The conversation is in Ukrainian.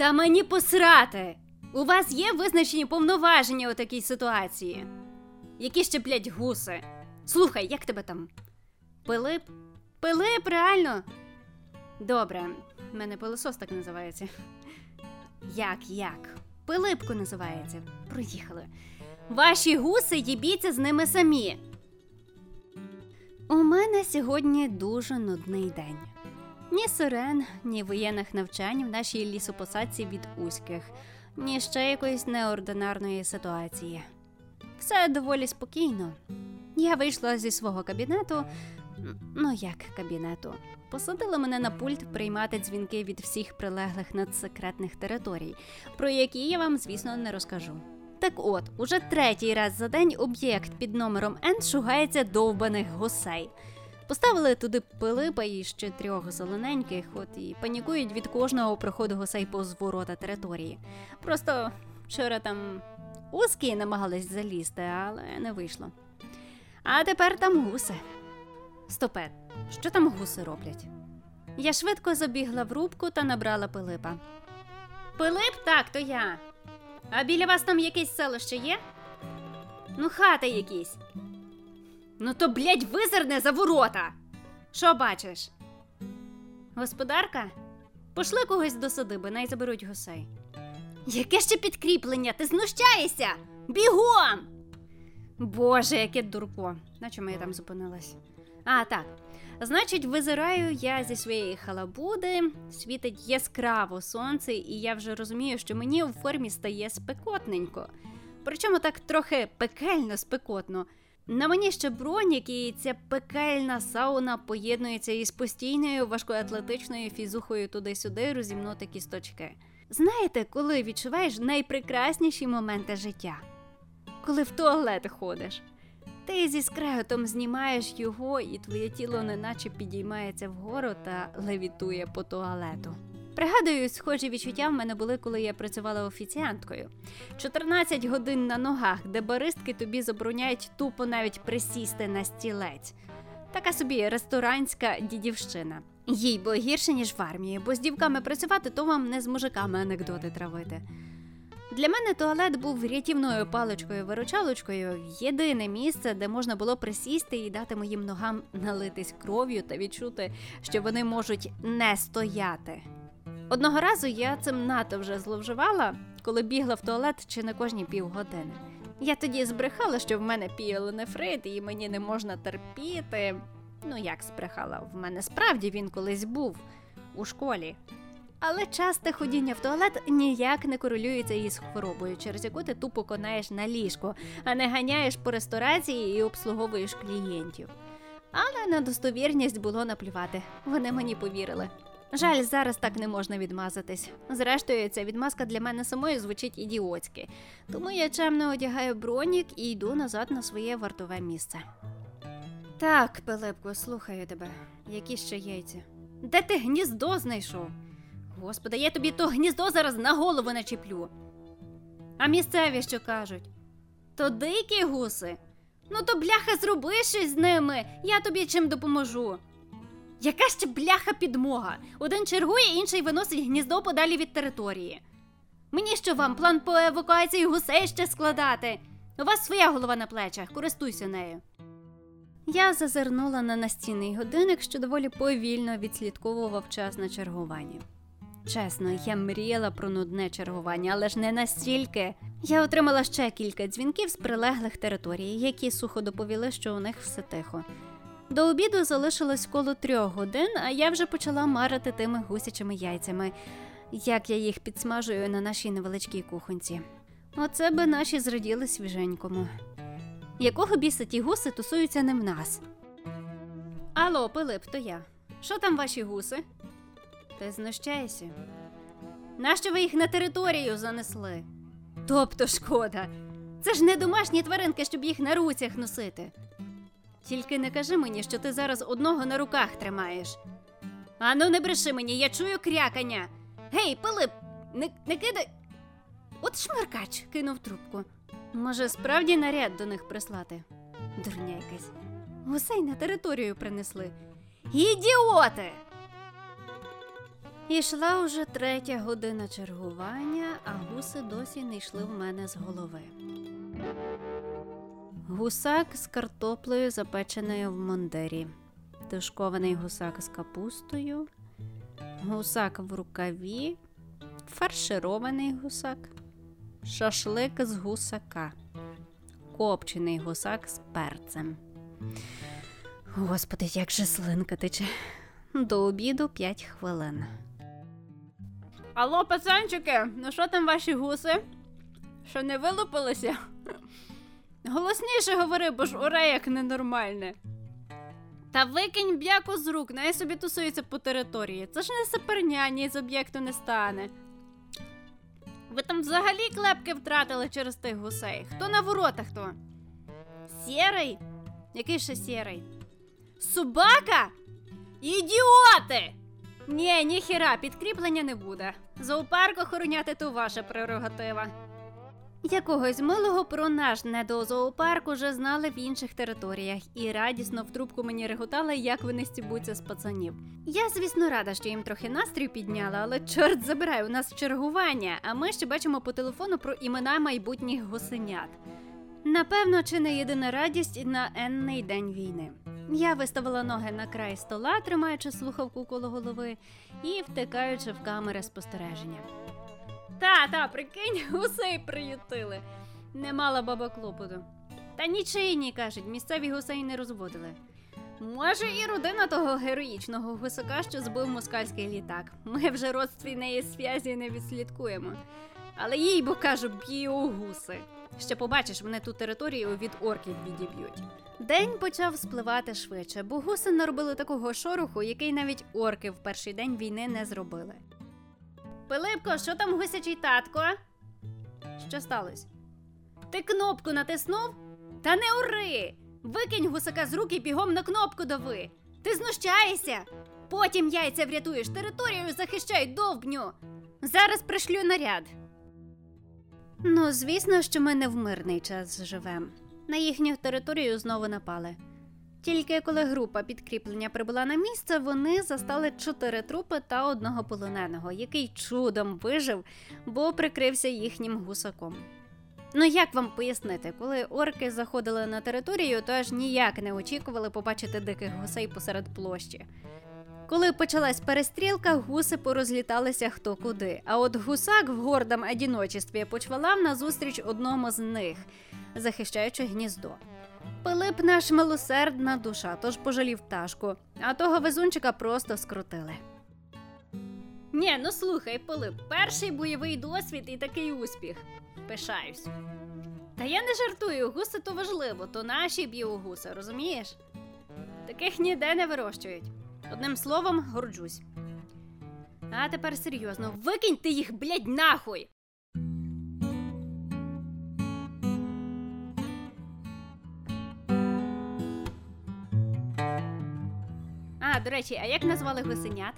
Та мені посрати! У вас є визначені повноваження у такій ситуації. Які ще, блядь, гуси? Слухай, як тебе там? Пилип? Пилип, реально? Добре, в мене пилосос так називається. Як, як? Пилипко називається. Проїхали. Ваші гуси їбіться з ними самі. У мене сьогодні дуже нудний день. Ні сирен, ні воєнних навчань в нашій лісопосадці від узьких, ні ще якоїсь неординарної ситуації. Все доволі спокійно. Я вийшла зі свого кабінету. Ну, як кабінету? Посадили мене на пульт приймати дзвінки від всіх прилеглих надсекретних територій, про які я вам, звісно, не розкажу. Так от, уже третій раз за день об'єкт під номером N шугається довбаних гусей. Поставили туди Пилипа і ще трьох зелененьких, от і панікують від кожного приходу гусей повз ворота території. Просто вчора там узкі намагались залізти, але не вийшло. А тепер там гуси. Стопе, що там гуси роблять? Я швидко забігла в рубку та набрала Пилипа. Пилип, так, то я. А біля вас там якесь селище є? Ну, хата якісь. Ну то, блядь, визирне за ворота. Що бачиш? Господарка? Пошли когось до садиби, най заберуть гусей. Яке ще підкріплення? Ти знущаєшся? Бігом! Боже, яке дурко. На чому я там зупинилась? А, так. Значить, визираю я зі своєї халабуди, світить яскраво сонце, і я вже розумію, що мені у формі стає спекотненько. Причому так трохи пекельно спекотно. На мені ще бронік, і ця пекельна сауна поєднується із постійною важкоатлетичною фізухою туди-сюди розімнути кісточки. Знаєте, коли відчуваєш найпрекрасніші моменти життя? Коли в туалет ходиш. Ти зі скреготом знімаєш його, і твоє тіло неначе підіймається вгору та левітує по туалету. Пригадую, схожі відчуття в мене були, коли я працювала офіціанткою. 14 годин на ногах, де баристки тобі забороняють тупо навіть присісти на стілець. Така собі ресторанська дідівщина. Їй бо гірше, ніж в армії, бо з дівками працювати, то вам не з мужиками анекдоти травити. Для мене туалет був рятівною паличкою-виручалочкою, єдине місце, де можна було присісти і дати моїм ногам налитись кров'ю та відчути, що вони можуть не стояти. Одного разу я цим надто вже зловживала, коли бігла в туалет чи не кожні півгодини. Я тоді збрехала, що в мене піелонефрит і мені не можна терпіти. Ну як збрехала, в мене справді він колись був у школі. Але часте ходіння в туалет ніяк не корелюється із хворобою, через яку ти тупо конаєш на ліжко, а не ганяєш по ресторації і обслуговуєш клієнтів. Але на достовірність було наплювати. Вони мені повірили. Жаль, зараз так не можна відмазатись. Зрештою, ця відмазка для мене самої звучить ідіотськи. Тому я чемно одягаю бронік і йду назад на своє вартове місце. Так, Пилипко, слухаю тебе. Які ще яйця? Де ти гніздо знайшов? Господи, я тобі то гніздо зараз на голову начеплю. А місцеві що кажуть? То дикі гуси. Ну то бляха зроби щось з ними, я тобі чим допоможу. Яка ще бляха підмога? Один чергує, інший виносить гніздо подалі від території. Мені що вам план по евакуації гусей ще складати? У вас своя голова на плечах, користуйся нею. Я зазирнула на настінний годинник, що доволі повільно відслідковував час на чергування. Чесно, я мріяла про нудне чергування, але ж не настільки. Я отримала ще кілька дзвінків з прилеглих територій, які сухо доповіли, що у них все тихо. До обіду залишилось коло трьох годин, а я вже почала марити тими гусячими яйцями, як я їх підсмажую на нашій невеличкій кухонці. Оце би наші зраділи свіженькому. Якого біса ті гуси тусуються не в нас? Алло, Пилип, то я. Що там ваші гуси? Ти знущаєшся? Нащо ви їх на територію занесли? Тобто шкода. Це ж не домашні тваринки, щоб їх на руцях носити. Тільки не кажи мені, що ти зараз одного на руках тримаєш. Ану, не бреши мені, я чую крякання. Гей, Пилип, не, не кидай. От шмаркач кинув трубку. Може, справді наряд до них прислати? Дурня якась. Гусей на територію принесли. Ідіоти! Ішла уже третя година чергування, а гуси досі не йшли в мене з голови. Гусак з картоплею, запеченою в мондирі, тушкований гусак з капустою, гусак в рукаві, фарширований гусак, шашлик з гусака, копчений гусак з перцем. Господи, як же слинка тече. До обіду 5 хвилин. Алло, пацанчики, ну що там ваші гуси? Що не вилупилися? Голосніше говори, бо ж оре як ненормальне. Та викинь б'яку з рук, най собі тусується по території. Це ж не саперня, з об'єкту не стане. Ви там взагалі клепки втратили через тих гусей. Хто на воротах то? Сірий? Який ще сірий? Собака? Ідіоти! Ні, ніхіра, підкріплення не буде. Зоопарк охороняти то ваша прерогатива. Якогось милого про наш недозоопарк уже знали в інших територіях і радісно в трубку мені реготали, як вони стібуться з пацанів. Я, звісно, рада, що їм трохи настрій підняла, але чорт забирай, у нас чергування, а ми ще бачимо по телефону про імена майбутніх гусенят. Напевно, чи не єдина радість на енний день війни. Я виставила ноги на край стола, тримаючи слухавку коло голови і втикаючи в камери спостереження. Та, та, прикинь, гусей приютили. Не мала баба клопоту. Та нічийні, кажуть, місцеві гусей не розводили. Може, і родина того героїчного гусака, що збив москальський літак. Ми вже родстві неї зв'язі не відслідкуємо. Але їй бо кажу, біогуси. Ще побачиш, вони ту територію від орків відіб'ють. День почав спливати швидше, бо гуси наробили такого шороху, який навіть орки в перший день війни не зробили. Пилипко, що там гусячий татко? Що сталося? Ти кнопку натиснув? Та не ури! Викинь гусака з рук і бігом на кнопку дави. Ти знущаєшся? Потім яйця врятуєш, територію захищай довбню. Зараз пришлю наряд. Ну, звісно, що ми не в мирний час живемо. На їхню територію знову напали. Тільки коли група підкріплення прибула на місце, вони застали чотири трупи та одного полоненого, який чудом вижив, бо прикрився їхнім гусаком. Ну як вам пояснити, коли орки заходили на територію, то аж ніяк не очікували побачити диких гусей посеред площі. Коли почалась перестрілка, гуси порозліталися хто куди. А от гусак в гордом одіночестві почвалав назустріч одному з них, захищаючи гніздо. Пилип наш милосердна душа, тож пожалів пташку, а того везунчика просто скрутили. Ні, ну слухай, Пилип, перший бойовий досвід і такий успіх. Пишаюсь. Та я не жартую, гуси то важливо, то наші біогуси, розумієш? Таких ніде не вирощують. Одним словом, горджусь. А тепер серйозно, викинь ти їх, блядь, нахуй! До речі, а як назвали гусенят?